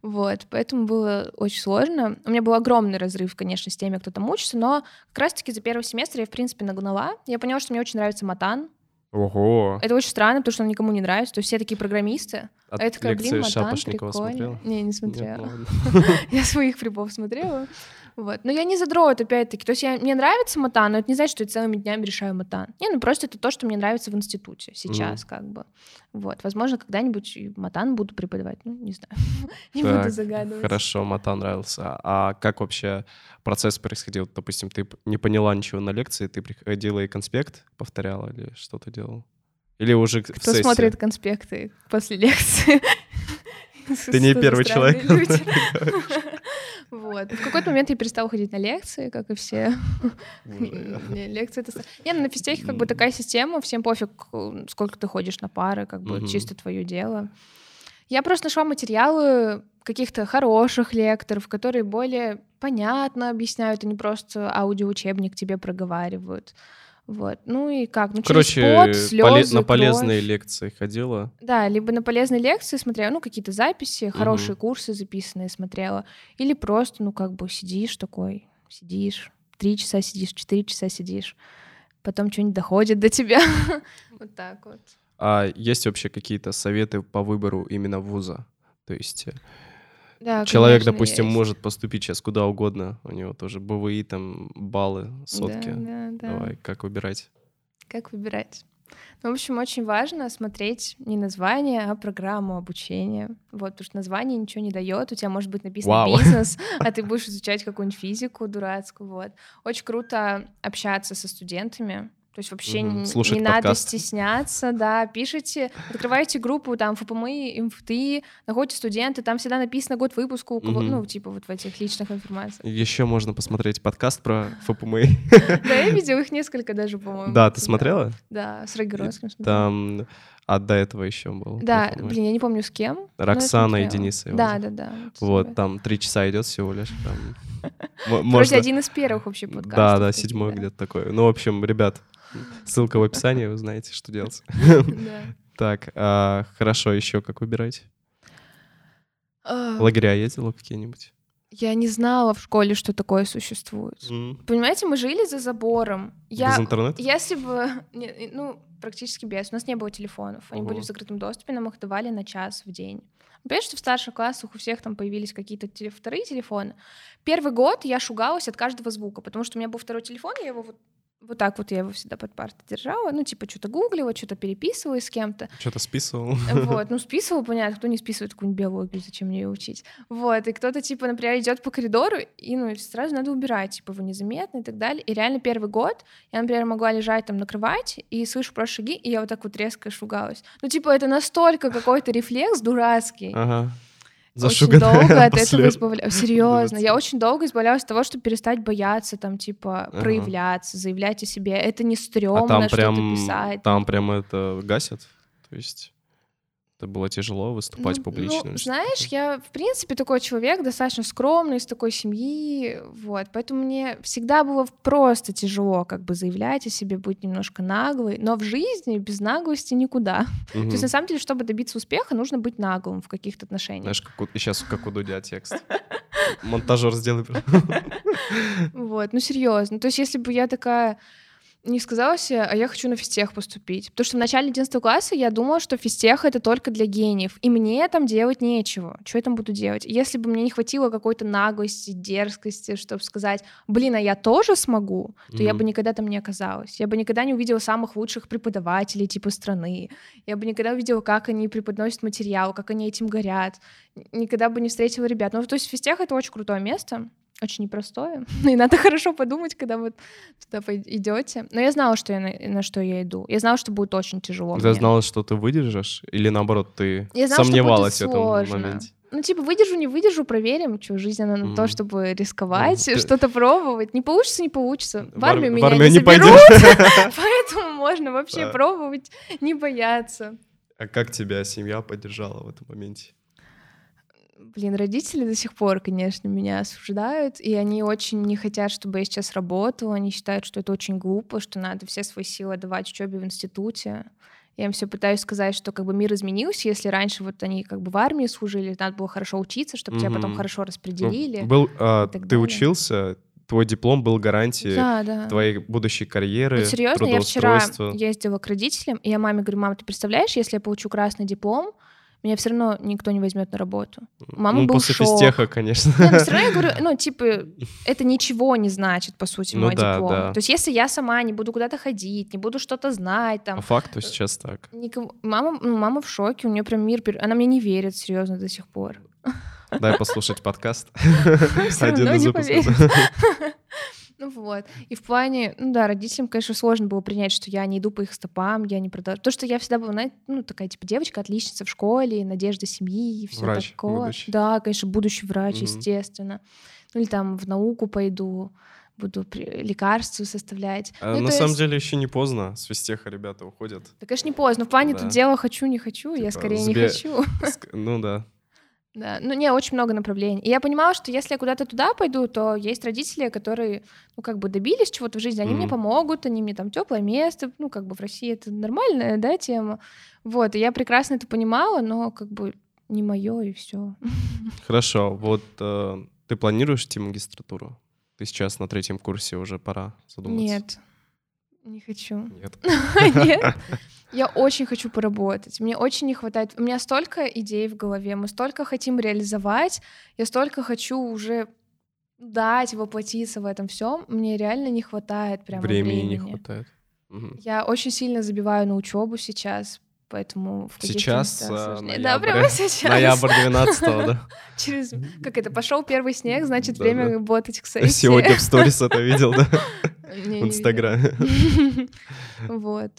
Вот, поэтому было очень сложно. У меня был огромный разрыв, конечно, с теми, кто там учится, но как раз-таки за первый семестр я, в принципе, нагнала. Я поняла, что мне очень нравится матан. Ого. Это очень странно, потому что он никому не нравится. То есть все такие программисты. От а такая, блин, лекции матан, Шапошникова прикольно. смотрела? Не, не смотрела. ну. [LAUGHS] Я своих прибов смотрела. Вот. Но я не задрот, опять-таки. То есть я, мне нравится матан, но это не значит, что я целыми днями решаю матан. Не, ну просто это то, что мне нравится в институте сейчас, как бы. Вот. Возможно, когда-нибудь матан буду преподавать. Ну, не знаю. [LAUGHS] Не буду Так, загадывать. Хорошо, Мата нравился. А как вообще процесс происходил? Допустим, ты не поняла ничего на лекции, ты приходила и конспект повторяла или что ты делал? Или уже Кто сессии? смотрит конспекты после лекции? Ты не первый человек. Вот. В какой-то момент я перестала ходить на лекции, как и все. [LAUGHS] Лекции это... Не, ну на физтехе как бы такая система, всем пофиг, сколько ты ходишь на пары, как бы чисто твое дело. Я просто нашла материалы каких-то хороших лекторов, которые более понятно объясняют, а не просто аудиоучебник тебе проговаривают. Вот. Ну и как? Ну, Короче, через пот, поле- слезы, на полезные кровь. лекции ходила. Да, либо на полезные лекции смотрела, ну, какие-то записи, хорошие курсы записанные смотрела, или просто, ну, как бы сидишь такой, сидишь, три часа сидишь, четыре часа сидишь, потом что-нибудь доходит до тебя. [LAUGHS] Вот так вот. А есть вообще какие-то советы по выбору именно вуза? То есть, э, Да, Человек, конечно, допустим, есть. может поступить сейчас куда угодно. У него тоже БВИ, там, баллы, сотки. Да, да, да. Давай, как выбирать? Как выбирать? Ну, в общем, очень важно смотреть не название, а программу обучения. Вот, потому что название ничего не дает. У тебя может быть написано Вау. бизнес, а ты [LAUGHS] будешь изучать какую-нибудь физику дурацкую. Вот. Очень круто общаться со студентами. То есть вообще Мгм. не, Слушать не надо стесняться, да, пишите, открывайте группу, там, ФПМИ, МФТИ, находите студенты, там всегда написано год выпуска, у кого, Мгм. ну, типа вот в этих личных информациях. Еще можно посмотреть подкаст про ФПМИ. Да, я видела их несколько даже, по-моему. Да, ты смотрела? Да, с Рогеровским. Там, а до этого еще был. Да, блин, я не помню с кем. Роксана и. Денис Да, да, да. Вот, там три часа идет всего лишь. там. [LAUGHS] Вроде один из первых вообще подкастов. Да, да, седьмой где-то такой. Ну, в общем, ребят, ссылка в описании, вы знаете, что делать. [LAUGHS] Да. Так, а, хорошо, еще как выбирать? Лагеря ездила какие-нибудь? Я не знала в школе, что такое существует. М, Понимаете, мы жили за забором. Без Я, интернета? если бы, [LAUGHS] не- ну, практически без, у нас не было телефонов, они были Ого. в закрытом доступе, нам их давали на час в день. Понимаешь, что в старших классах у всех там появились какие-то теле- вторые телефоны. Первый год я шугалась от каждого звука, потому что у меня был второй телефон, я его вот, вот так вот я его всегда под партой держала, ну, типа, что-то гуглила, что-то переписывала с кем-то. Что-то списывал? Вот, ну, [LAUGHS] списывал, понятно, кто не списывает какую-нибудь биологию, зачем мне ее учить. Вот, и кто-то, типа, например, идет по коридору, и, ну, сразу надо убирать, типа, его незаметно и так далее. И реально первый год я, например, могла лежать там на кровати и слышу про шаги, и я вот так вот резко шугалась. Ну, типа, это настолько какой-то рефлекс дурацкий. Ага. Очень Зашуганная долго от этого избавлялась. Серьезно, я очень долго избавлялась от того, чтобы перестать бояться, там, типа, Ага. проявляться, заявлять о себе. Это не стрёмно А там что-то прям, писать. там прям это гасят? То есть это было тяжело выступать Ну, публично? Ну, знаешь, я, в принципе, такой человек, достаточно скромный, из такой семьи, вот, поэтому мне всегда было просто тяжело как бы заявлять о себе, быть немножко наглой, но в жизни без наглости никуда. [LAUGHS] То Мгм. есть, на самом деле, чтобы добиться успеха, нужно быть наглым в каких-то отношениях. Знаешь, как у- сейчас как у Дудя текст. [LAUGHS] Монтажер сделай. Вот, ну серьезно. То есть, если бы я такая не сказала себе, а я хочу на физтех поступить. Потому что в начале 11 класса я думала, что физтех — это только для гениев, и мне там делать нечего. Что я там буду делать? Если бы мне не хватило какой-то наглости, дерзкости, чтобы сказать, блин, а я тоже смогу, то я Мгм. бы никогда там не оказалась. Я бы никогда не увидела самых лучших преподавателей типа страны. Я бы никогда увидела, как они преподносят материал, как они этим горят. Никогда бы не встретила ребят. Ну, то есть физтех — это очень крутое место, очень непростое. [LAUGHS] И надо хорошо подумать, когда вы туда идете. Но я знала, что я на, на что я иду. Я знала, что будет очень тяжело. Ты мне. знала, что ты выдержишь? Или наоборот, ты Я знала, что будет сомневалась в этом сложно. моменте? Ну, типа, выдержу, не выдержу, проверим. Что, жизнь, она на то, Мгм. чтобы рисковать. Ты- что-то пробовать. Не получится, не получится. В, В ар- армию в меня армию не не заберут, [LAUGHS] поэтому можно вообще пробовать, не бояться. А как тебя семья поддержала в этом моменте? Блин, родители до сих пор, конечно, меня осуждают, и они очень не хотят, чтобы я сейчас работала. Они считают, что это очень глупо, что надо все свои силы отдавать учебе в институте. Я им все пытаюсь сказать, что как бы мир изменился, если раньше вот они как бы в армии служили, надо было хорошо учиться, чтобы тебя потом хорошо Ну, распределили. Был, а, ты далее. учился, твой диплом был гарантией да, да. твоей будущей карьеры, Вот серьезно, я вчера ездила к родителям, и я маме говорю, мама, ты представляешь, если я получу красный диплом, меня все равно никто не возьмет на работу. мама ну, был после шок. физтеха, конечно. Не, ну, все равно я говорю, ну, типа, это ничего не значит, по сути, Ну мой да, диплом. да. То есть, если я сама не буду куда-то ходить, не буду что-то знать, По там, факту сейчас так. никого... мама, ну, мама в шоке, у нее прям мир, она мне не верит, серьезно, до сих пор. Дай послушать подкаст. [LAUGHS] Один равно не поверит. [LAUGHS] Ну вот. И в плане, ну да, родителям, конечно, сложно было принять, что я не иду по их стопам, я не продолжаю. То, что я всегда была, знаете, ну, такая, типа, девочка, отличница в школе, надежда семьи и все Врач такое. будущий. Да, конечно, будущий врач, Мгм. естественно. Ну или там в науку пойду, буду лекарства составлять. А Ну, На самом есть- деле еще не поздно. С физтеха ребята уходят. Да, конечно, не поздно. В плане Да. тут дело хочу, не хочу, я Типа, скорее не сбе- хочу. Ск- Ну да. Да, ну не, очень много направлений. И я понимала, что если я куда-то туда пойду, то есть родители, которые, ну, как бы добились чего-то в жизни, они мне Мгм. помогут, они мне там теплое место, ну, как бы в России это нормальная, да, тема. Вот, и я прекрасно это понимала, но как бы не мое и все. [LAUGHS] Хорошо. Вот э, ты планируешь идти магистратуру? Ты сейчас на третьем курсе уже пора задуматься. Нет, не хочу. Нет. [LAUGHS] Нет. [LAUGHS] Я очень хочу поработать. Мне очень не хватает. У меня столько идей в голове, мы столько хотим реализовать, я столько хочу уже дать, воплотиться в этом всем. Мне реально не хватает прямо Времени времени. не хватает. Мгм. Я очень сильно забиваю на учебу сейчас, поэтому в Сейчас, а, ноябрь. Да, прямо сейчас. Ноябрь 12 да? [LAUGHS] Через, как это, пошел первый снег, значит, Да-да. время работать к сессии. Сегодня в сторис это [LAUGHS] видел, да? В. Инстаграме. [LAUGHS] Вот.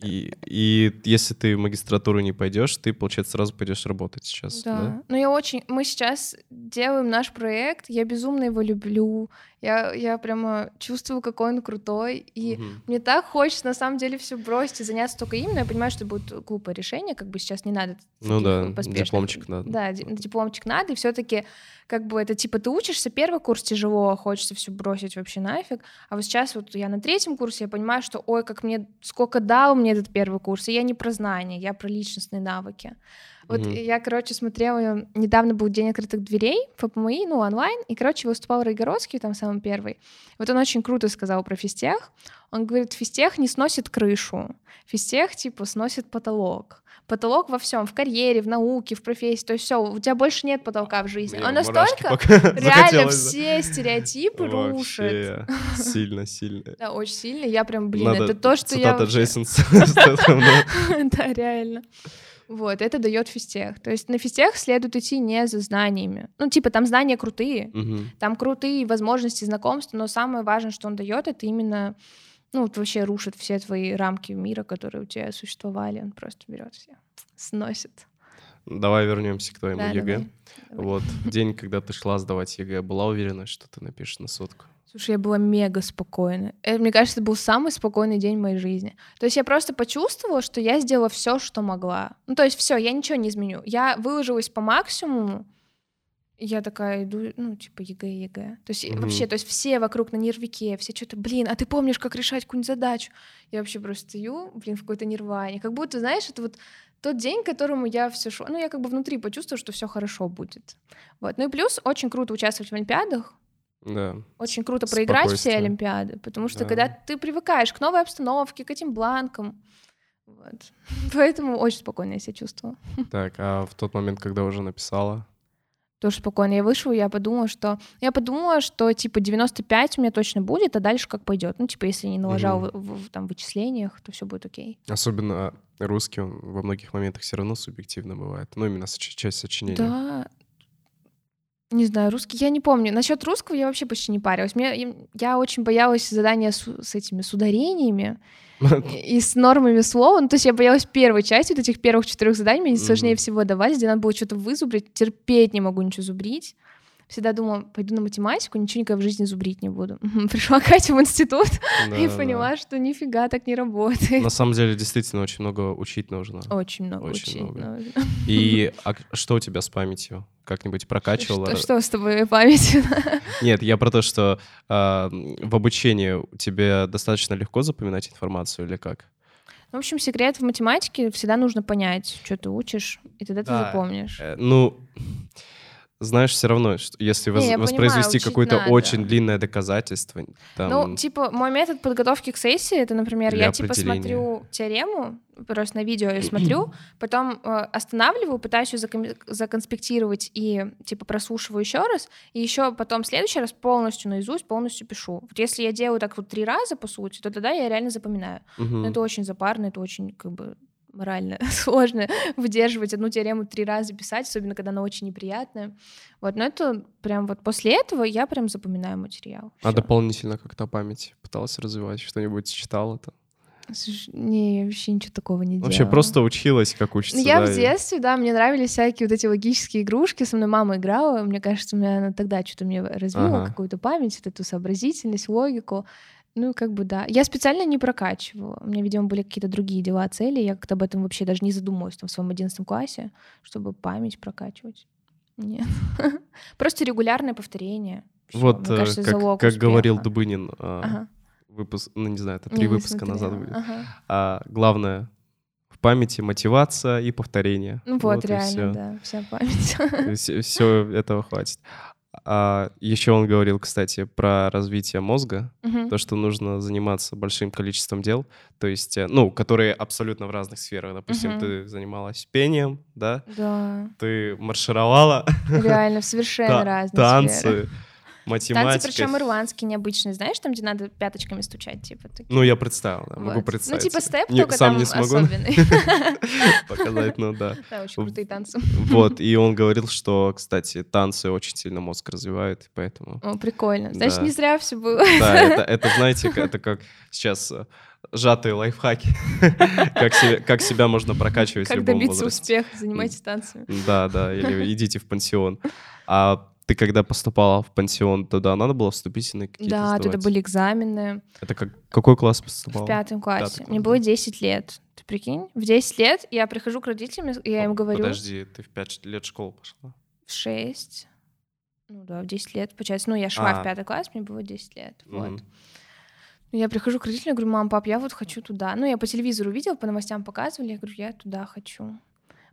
И, и если ты в магистратуру не пойдешь, ты, получается, сразу пойдешь работать сейчас, да? Да. Но я очень... Мы сейчас делаем наш проект, я безумно его люблю. Я, я прямо чувствую, какой он крутой. И Мгм. мне так хочется, на самом деле, все бросить и заняться только им, но я понимаю, что будет глупое решение, как бы сейчас не надо Ну да, поспешных- дипломчик надо. Да, ди- дипломчик надо, и все-таки как бы это типа ты учишься, первый курс тяжело, хочется все бросить вообще нафиг, а вот сейчас вот я на третьем курсе, я понимаю, что ой, как мне, сколько дал мне этот первый курс, и я не про знания, я про личностные навыки. Вот Мгм. я, короче, смотрела, недавно был День открытых дверей в ФПМИ, ну, онлайн, и, короче, выступал Райгородский, там самый первый. Вот он очень круто сказал про физтех. Он говорит, физтех не сносит крышу, физтех, типа, сносит потолок. Потолок во всем, в карьере, в науке, в профессии, то есть все, у тебя больше нет потолка в жизни. Мне Он настолько реально все стереотипы рушит. Сильно, сильно. Да, очень сильно. Я прям, блин, это то, что я цитата Джейсон. [LAUGHS] Да, реально. Вот, это дает физтех. То есть на физтех следует идти не за знаниями. Ну, типа, там знания крутые, Мгм. там крутые возможности знакомства, но самое важное, что он дает, это именно, ну, вот вообще рушит все твои рамки мира, которые у тебя существовали. Он просто берет все, сносит. Давай вернемся к твоему Да, ЕГЭ. давай, давай. Вот, день, когда ты шла сдавать ЕГЭ, была уверена, что ты напишешь на сотку? Слушай, я была мега спокойна. Это, мне кажется, это был самый спокойный день в моей жизни. То есть я просто почувствовала, что я сделала все, что могла. Ну, то есть все, я ничего не изменю. Я выложилась по максимуму. Я такая иду, ну, типа, ЕГЭ, ЕГЭ. То есть Мгм. вообще, то есть все вокруг на нервяке, все что-то, блин, а ты помнишь, как решать какую-нибудь задачу? Я вообще просто стою, блин, в какой-то нирване. Как будто, знаешь, это вот тот день, к которому я все шла. Ну, я как бы внутри почувствовала, что все хорошо будет. Вот. Ну и плюс очень круто участвовать в Олимпиадах. Да. Очень круто проиграть все. Олимпиады, потому что Да. когда ты привыкаешь к новой обстановке, к этим бланкам, вот. [LAUGHS] Поэтому очень спокойно я себя чувствовала. [LAUGHS] Так, а в тот момент, когда уже написала? Тоже спокойно. Я вышла, я подумала, что... Я подумала, что, типа, 95 у меня точно будет, а дальше как пойдет. Ну, типа, если не налажал Мгм. в, в- в там вычислениях, то все будет окей. Особенно русский, он во многих моментах все равно субъективно бывает. Ну, именно часть сочинения. Да. Не знаю, русский, я не помню. Насчет русского я вообще почти не парилась. Мне, я очень боялась задания с, с этими с ударениями. и с нормами слова. Ну, то есть я боялась первой части, вот этих первых четырех заданий, мне сложнее всего давались, где надо было что-то вызубрить, терпеть не могу ничего зубрить. Всегда думала, пойду на математику, ничего никогда в жизни зубрить не буду. [LAUGHS] Пришла Катя в институт [LAUGHS] и Да-да-да. поняла, что нифига так не работает. На самом деле, действительно, очень много учить нужно. Очень много Очень учить много. нужно. И а что у тебя с памятью? Как-нибудь прокачивала? Что, что с тобой память? [LAUGHS] Нет, я про то, что а, в обучении тебе достаточно легко запоминать информацию или как? В общем, секрет в математике всегда нужно понять, что ты учишь, и тогда ты Да. запомнишь. Э, Ну, знаешь, все равно, что если воз- Не, воспроизвести какое-то очень длинное доказательство, там, Ну, типа, мой метод подготовки к сессии, это, например, я типа смотрю теорему, просто на видео я смотрю, [CLEARS THROAT] потом э, останавливаю, пытаюсь ее закон- законспектировать и типа прослушиваю еще раз, и еще потом в следующий раз полностью наизусть, полностью пишу. Вот если я делаю так вот три раза, по сути, то тогда я реально запоминаю. мгм. Но это очень запарно, это очень как бы морально [LAUGHS] сложно выдерживать одну теорему три раза писать, особенно когда она очень неприятная. Вот, но это прям вот после этого я прям запоминаю материал. А Всё. дополнительно как-то память пыталась развивать, что-нибудь читала там? Слушай, Не, я вообще ничего такого не Вообще делала. просто училась, как учится. Ну, я да, в и- детстве, да, мне нравились всякие вот эти логические игрушки. Со мной мама играла. Мне кажется, у меня она тогда что-то мне развила Ага. какую-то память, вот эту сообразительность, логику. Ну, как бы да. Я специально не прокачивала. У меня, видимо, были какие-то другие дела, цели. Я как-то об этом вообще даже не задумывалась там, в своем одиннадцатом классе, чтобы память прокачивать. Нет. [LAUGHS] Просто регулярное повторение. Всё, Вот, мне э, кажется, как, залог как говорил. Дубынин, а, Ага. выпуск, ну не знаю, это Не, три не выпуска назад смотрела. будет. Ага. А, главное в памяти мотивация и повторение. Ну вот, и реально, да, вся память. Все, этого хватит. А, еще он говорил, кстати, про развитие мозга, Мгм. то, что нужно заниматься большим количеством дел, то есть, э, ну, которые абсолютно в разных сферах. Допустим, Мгм. ты занималась пением, да, Да, ты маршировала, реально, в [LAUGHS] совершенно разные танцы, сферы. Математика. Танцы, причем ирландские, необычные, знаешь, там, где надо пяточками стучать, типа такие. Ну, я представил, да, могу Вот. представить. Ну, типа степ, Не- только сам там не смогу особенный. [LAUGHS] показать, ну да. Да, очень крутые танцы. Вот, [LAUGHS] и он говорил, что, кстати, танцы очень сильно мозг развивают, поэтому... О, прикольно. Значит, не зря все было. Да, [LAUGHS] это, знаете, это как сейчас э, сжатые лайфхаки, как, себе- как себя можно прокачивать в Как любом добиться возрасте. успеха, занимайтесь танцами. Да, да, или идите в пансион. А ты когда поступала в пансион, туда надо было вступительные какие-то Да, туда сдавать? были экзамены Это как, какой класс в поступал? пятом классе. Пятый Мне класс, было да. 10 лет. Ты прикинь? В 10 лет я прихожу к родителям, и я им говорю... Подожди, ты в 5 лет в школу пошла? В 6. Ну да, в 10 лет, получается. Ну, я шла А. в пятый класс, мне было 10 лет. Вот. Ну, Я прихожу к родителям, говорю, мам, пап, я вот хочу туда. Ну, я по телевизору видела, по новостям показывали, я говорю, я туда хочу.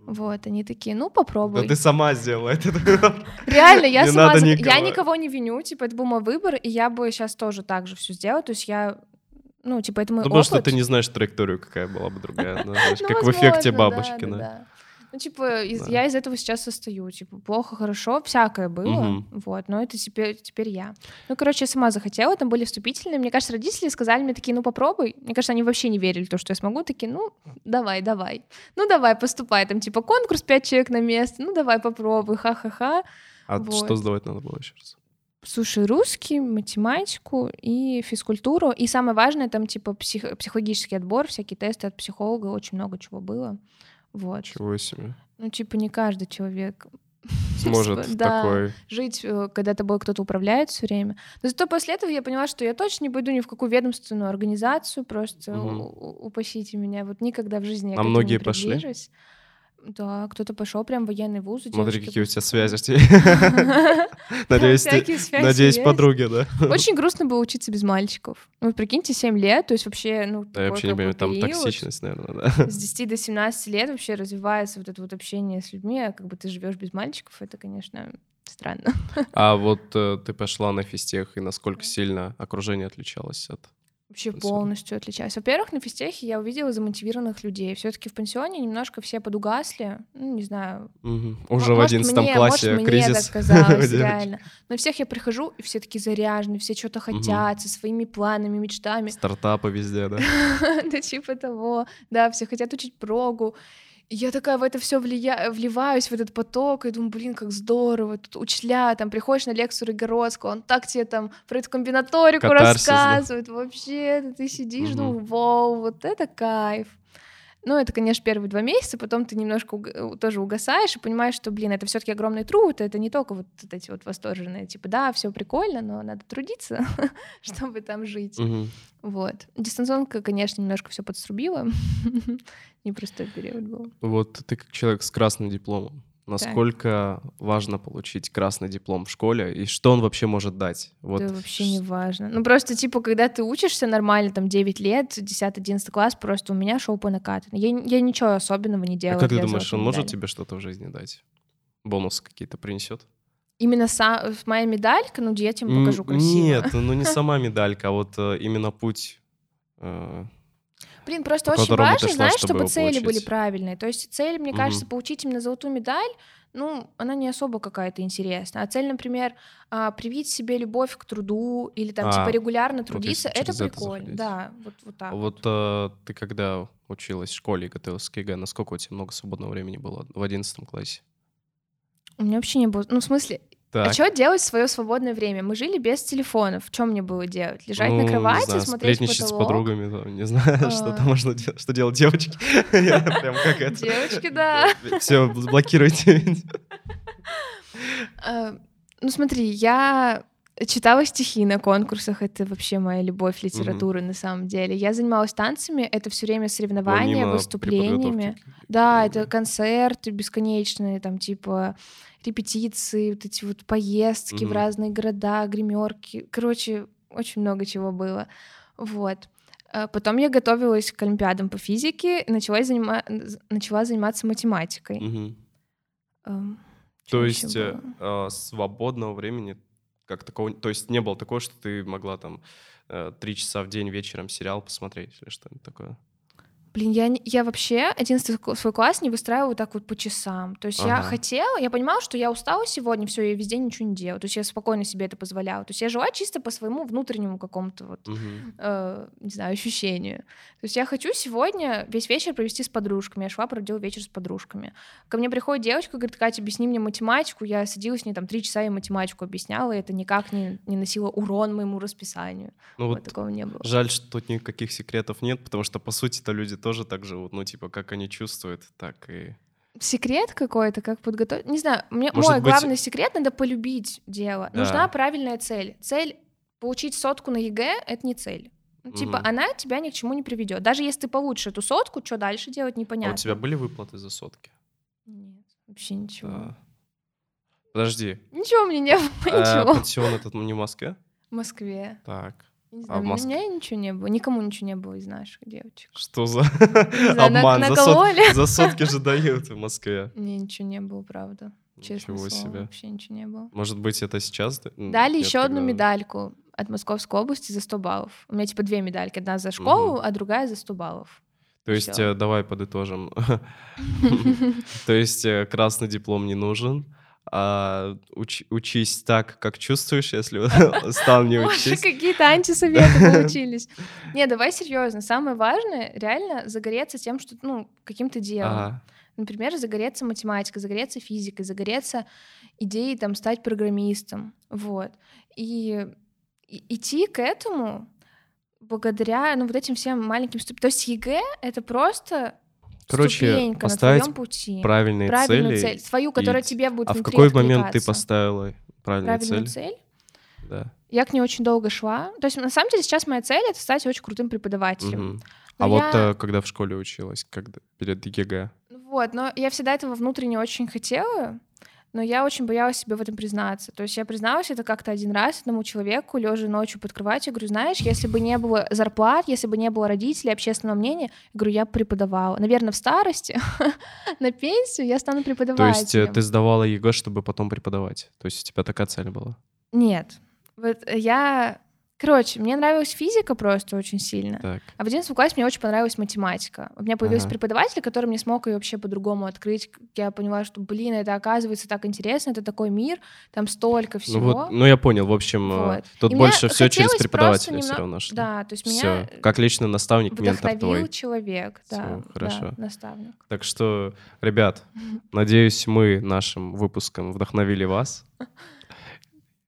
Вот, они такие, ну, Да попробуй. ты сама сделала это. [LAUGHS] Реально, я Не сама... Я никого. не виню, типа, это был мой выбор, и я бы сейчас тоже так же все сделала. То есть я, ну, типа, это мой Ну, потому что ты не знаешь траекторию, какая была бы другая. ну, [LAUGHS] Ну, Как в эффекте бабочки, да. Ну, типа, из- Да. я из этого сейчас состою. Типа, плохо, хорошо, всякое было. Мгм. Вот, но это теперь, теперь я. Ну, короче, я сама захотела, там были вступительные. Мне кажется, родители сказали мне такие, ну, попробуй. Мне кажется, они вообще не верили в то, что я смогу. Такие, ну, давай, давай. Ну, давай, поступай. Там, типа, конкурс, пять человек на место. Ну, давай, попробуй, ха-ха-ха. А Вот. что сдавать надо было еще раз? Слушай, русский, математику и физкультуру. И самое важное, там, типа, псих- психологический отбор, всякие тесты от психолога, очень много чего было. Вот. Чего себе. Ну, типа, не каждый человек [LAUGHS] Сможет Да. такой... жить, э, когда тобой кто-то управляет все время. Но зато после этого я поняла, что я точно не пойду ни в какую ведомственную организацию, просто Мгм. у- у- упасите меня. Вот никогда в жизни я А многие не пошли? Да, кто-то пошел прям в военный вуз. Смотри, девушки какие у тебя [LAUGHS] связи. Надеюсь, подруги, да? Очень грустно было учиться без мальчиков. Ну, прикиньте, 7 лет, то есть вообще, ну, я вообще не понимаю, там токсичность, наверное, да. [LAUGHS] С 10 до 17 лет вообще развивается вот это вот общение с людьми, а как бы ты живешь без мальчиков, это, конечно, странно. А вот э, ты пошла на физтех, и насколько сильно окружение отличалось от... Вообще Пансион. полностью отличаюсь. Во-первых, на физтехе я увидела замотивированных людей. Все-таки в пансионе немножко все подугасли. Ну, не знаю. Мо- Уже в может, одиннадцатом мне- классе может, мне кризис. так казалось, [LAUGHS] девочек. реально. На всех я прихожу, и все такие заряжены, все что-то хотят, со своими планами, мечтами. Стартапы везде, да? [LAUGHS] Да, типа того. Да, все хотят учить прогу. И я такая в это все влия... вливаюсь, в этот поток, и думаю, блин, как здорово, тут учителя, там, приходишь на лекцию Ригородского, он так тебе там про эту комбинаторику Катарсис, да? рассказывает, вообще, ты сидишь, Мгм. думаю, вау, вот это кайф. Ну, это, конечно, первые два месяца, потом ты немножко уг- тоже угасаешь и понимаешь, что, блин, это все таки огромный труд, это не только вот эти вот восторженные, типа, да, все прикольно, но надо трудиться, [LAUGHS] чтобы там жить. Вот. Дистанционка, конечно, немножко все подструбила. [LAUGHS] Непростой период был. Вот ты как человек с красным дипломом. Насколько важно получить красный диплом в школе, и что он вообще может дать? Вот Да вообще не важно. Ну просто, типа, когда ты учишься нормально, там, 9 лет, 10-11 класс, просто у меня шоу по накатанной. Я, я ничего особенного не А делала. как ты думаешь, он может тебе что-то в жизни дать? Бонусы какие-то принесет? Именно са- моя медалька, ну, я тебе покажу красиво. Нет, ну не [LAUGHS] сама медалька, а вот э, именно путь. Блин, просто очень важно, знаешь, чтобы чтобы цели были правильные. То есть цель, мне Мгм. кажется, получить именно золотую медаль, ну, она не особо какая-то интересная. А цель, например, а, привить себе любовь к труду или там, А, типа, регулярно вот трудиться, если это это прикольно. заходить. Да, вот, вот так. Вот э, ты когда училась в школе и готовилась к ЕГЭ, насколько у тебя много свободного времени было в одиннадцатом классе? У меня вообще не было. Ну, в смысле, Так, а что делать в свое свободное время? Мы жили без телефонов. Что мне было делать? Лежать ну, на кровати, знаю, смотреть в сплетничать с потолок? подругами, там, не знаю, [LAUGHS] что А. там можно делать, что делать девочки. [LAUGHS] Прям как это. Девочки, да. Все, блокируйте. А, [LAUGHS] Ну, смотри, я читала стихи на конкурсах, это вообще моя любовь литературы на самом деле. Я занималась танцами, это все время соревнования, Помимо выступлениями. Да, это концерты бесконечные, там типа репетиции, вот эти вот поездки в Мгм. разные города, гримерки. Короче, очень много чего было. Вот. А Потом я готовилась к олимпиадам по физике, и начала, занима- начала заниматься математикой. Эм, То есть э, а, свободного времени как такого... То есть не было такого, что ты могла там э, три часа в день вечером сериал посмотреть или что-нибудь такое? Блин, я, не- я вообще 11 ку- свой класс не выстраиваю так вот по часам. То есть я Ага. хотела, я понимала, что я устала сегодня, все, я весь день ничего не делаю. То есть я спокойно себе это позволяла. То есть я жила чисто по своему внутреннему какому-то вот, Мгм. э, не знаю, ощущению. То есть я хочу сегодня весь вечер провести с подружками. Я шла, проводила вечер с подружками. Ко мне приходит девочка, говорит, Катя, объясни мне математику. Я садилась с ней там три часа и математику объясняла, и это никак не, не носило урон моему расписанию. Ну Вот, вот такого не было. жаль, что тут никаких секретов нет, потому что, по сути-то, люди тоже так живут. Ну, типа, как они чувствуют, так и... секрет какой-то, как подготовить. Не знаю, мне Может мой быть- главный секрет надо полюбить дело. Да. Нужна правильная цель. Цель получить сотку на ЕГЭ это не цель. Ну, Типа, Мгм. она тебя ни к чему не приведет. Даже если ты получишь эту сотку, что дальше делать, А непонятно. у тебя были выплаты за сотки? Нет, вообще ничего. Да. Подожди. Ничего мне не было, а ничего. пансион этот не в Москве? В Москве. Так. Не А знаю, в у Москве? меня ничего не было. Никому ничего не было из наших девочек. Что за [LAUGHS] на- обман? За, сот- накололи. за сотки же [LAUGHS] дают в Москве. Мне ничего не было, правда. Честно Ничего слово, себе. вообще ничего не было. Может быть, это сейчас? Дали нет, еще одну медальку от Московской области за 100 баллов. У меня типа две медальки. Одна за школу, а другая за 100 баллов. То есть, Всё. э, давай подытожим. [LAUGHS] То есть, э, красный диплом не нужен, а уч- учись так, как чувствуешь, если [LAUGHS] [LAUGHS] стал не учись. какие-то антисоветы [LAUGHS] получились. Не, давай серьезно. Самое важное реально загореться тем, что, ну, каким-то делом. Например, загореться математикой, загореться физикой, загореться идеей там стать программистом. Вот. И, и- идти к этому благодаря, ну, вот этим всем маленьким ступеням. То есть ЕГЭ — это просто Короче, ступенька на поставить твоем пути. Правильные Правильную цели. цель, свою, которая и- тебе будет А в какой момент ты поставила правильную правильную цель? цель? Да. Я к ней очень долго шла. То есть, на самом деле, сейчас моя цель — это стать очень крутым преподавателем. Но А вот я- э, когда в школе училась, когда перед ЕГЭ? Вот, но я всегда этого внутренне очень хотела, но я очень боялась себе в этом признаться. То есть я призналась это как-то один раз одному человеку, лежа ночью под кроватью, говорю, знаешь, если бы не было зарплат, если бы не было родителей, общественного мнения, я говорю, я преподавала. Наверное, в старости, [LAUGHS] на пенсии я стану То преподавателем. есть э, ты сдавала ЕГЭ, чтобы потом преподавать? То есть у тебя такая цель была? Нет. Вот я... Короче, мне нравилась физика просто очень сильно. Так. А в 11 классе мне очень понравилась математика. У меня появился Ага. преподаватель, который мне смог ее вообще по-другому открыть. Я поняла, что, блин, это оказывается так интересно, это такой мир, там столько всего. Ну вот, ну я понял, в общем, э, Вот. тут И больше все через преподавателя просто все немного- равно. что Да, то есть меня Как личный наставник, ментор твой. человек, да, да, хорошо. наставник. Так что, ребят, надеюсь, мы нашим выпуском вдохновили вас. [LAUGHS]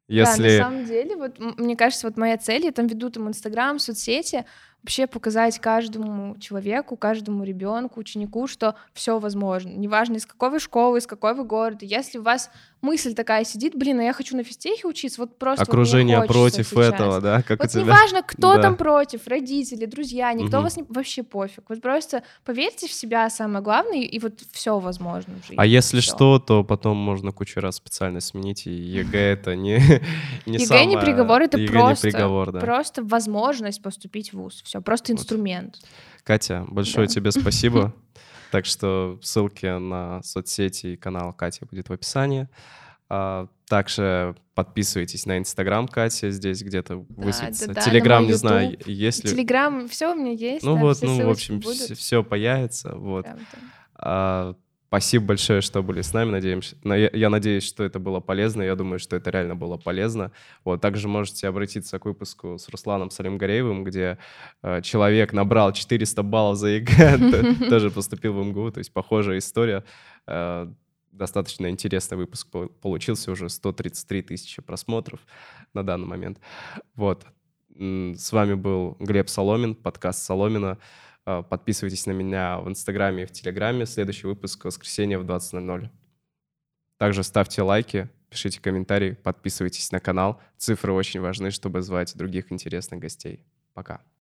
Да, Если... на самом деле, вот мне кажется, вот моя цель, я там веду там Инстаграм, соцсети, вообще показать каждому человеку, каждому ребенку, ученику, что все возможно. Неважно, из какой вы школы, из какой вы города. Если у вас мысль такая сидит, блин, а я хочу на физтехе учиться, вот просто вот Окружение хочется против сейчас. этого, да? Как Вот тебя? неважно, кто Да. там против, родители, друзья, никто Мгм. вас не... вообще пофиг. Вот просто поверьте в себя, самое главное, и вот все возможно в жизни. А если Всё. что, то потом можно кучу раз специальность сменить, и ЕГЭ [LAUGHS] это не, не ЕГЭ не приговор, это просто, просто возможность поступить в ВУЗ. Все, просто Вот. инструмент. Катя, большое тебе [LAUGHS] спасибо. Так что ссылки на соцсети и канал Кати будет в описании. А, Также подписывайтесь на Инстаграм Кати, здесь где-то высветится. да, да, Телеграм, не знаю, есть ли. Телеграм, все у меня есть. Ну да, вот, ну, в общем, будут. все, появится. Вот. Правда. А, Спасибо большое, что были с нами. Надеемся, на- я, я надеюсь, что это было полезно. Я думаю, что это реально было полезно. Вот также можете обратиться к выпуску с Русланом Салимгареевым, где э, человек набрал 400 баллов за ЕГЭ, [LAUGHS] тоже поступил в МГУ. То есть похожая история. Э, Достаточно интересный выпуск пол- получился, уже 133 тысячи просмотров на данный момент. Вот. С вами был Глеб Соломин, подкаст Соломина. Э, Подписывайтесь на меня в Инстаграме и в Телеграме. Следующий выпуск в воскресенье в 20.00. Также ставьте лайки, пишите комментарии, подписывайтесь на канал. Цифры очень важны, чтобы звать других интересных гостей. Пока.